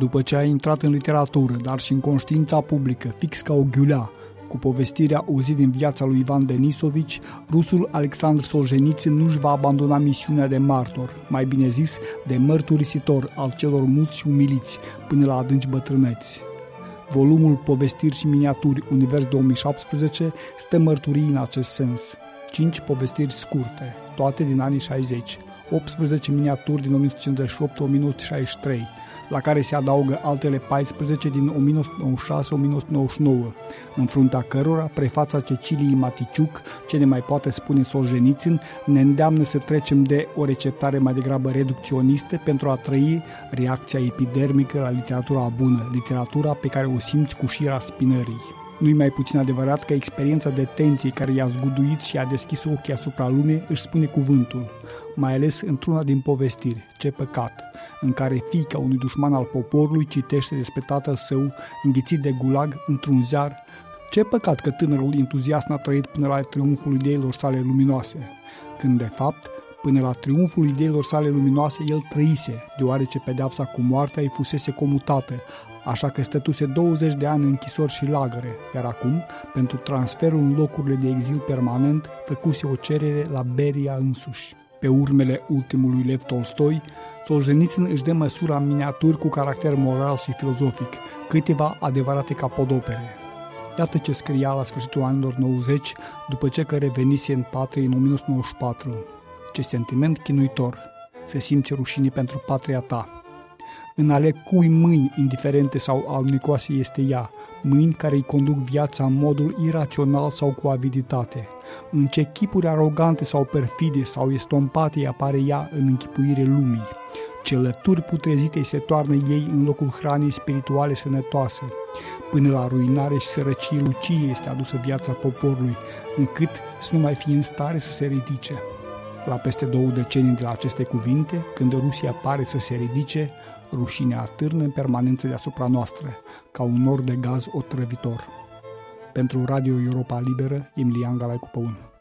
După ce a intrat în literatură, dar și în conștiința publică, fix ca o ghiulea, cu povestirea o zi din viața lui Ivan Denisovici, rusul Alexandru Solzhenitsyn nu-și va abandona misiunea de martor, mai bine zis, de mărturisitor al celor mulți umiliți până la adânci bătrâneți. Volumul Povestiri și miniaturi Univers 2017 stă mărturii în acest sens. 5 povestiri scurte, toate din anii 60, 18 miniaturi din 1958-1963, la care se adaugă altele 14 din 1996-1999, în fruntea cărora prefața Ceciliei Maticiuc, ce ne mai poate spune Solzhenitsyn, ne îndeamnă să trecem de o receptare mai degrabă reducționistă pentru a trăi reacția epidermică la literatura bună, literatura pe care o simți cu șira spinării. Nu-i mai puțin adevărat că experiența de tenție care i-a zguduit și a deschis ochii asupra lumii își spune cuvântul, mai ales într-una din povestiri, Ce păcat, în care fiica unui dușman al poporului citește despre tatăl său înghițit de gulag într-un ziar ce păcat că tânărul entuziast n-a trăit până la triumful ideilor sale luminoase, când de fapt Până la triumful ideilor sale luminoase, el trăise, deoarece pedeapsa cu moartea îi fusese comutată, așa că stătuse 20 de ani în închisori și lagăre, iar acum, pentru transferul în locurile de exil permanent, făcuse o cerere la Beria însuși. Pe urmele ultimului Lev Tolstoi, Solzhenitsyn își dă măsura în miniaturi cu caracter moral și filozofic, câteva adevărate capodopere. Iată ce scria la sfârșitul anilor 90, după ce că revenise în patrie în 1994. Ce sentiment chinuitor, să simți rușine pentru patria ta. În ale cui mâini indiferente sau alunicoase este ea, mâini care îi conduc viața în modul irațional sau cu aviditate. În ce chipuri arogante sau perfide sau estompate apare ea în închipuire lumii. Ce lături putrezite îi se toarnă ei în locul hranei spirituale sănătoase. Până la ruinare și sărăcie lucie este adusă viața poporului, încât să nu mai fie în stare să se ridice. La peste două decenii de la aceste cuvinte, când Rusia pare să se ridice, rușinea atârnă în permanență deasupra noastră, ca un nor de gaz otrăvitor. Pentru Radio Europa Liberă, Emilian Galaicu Păun.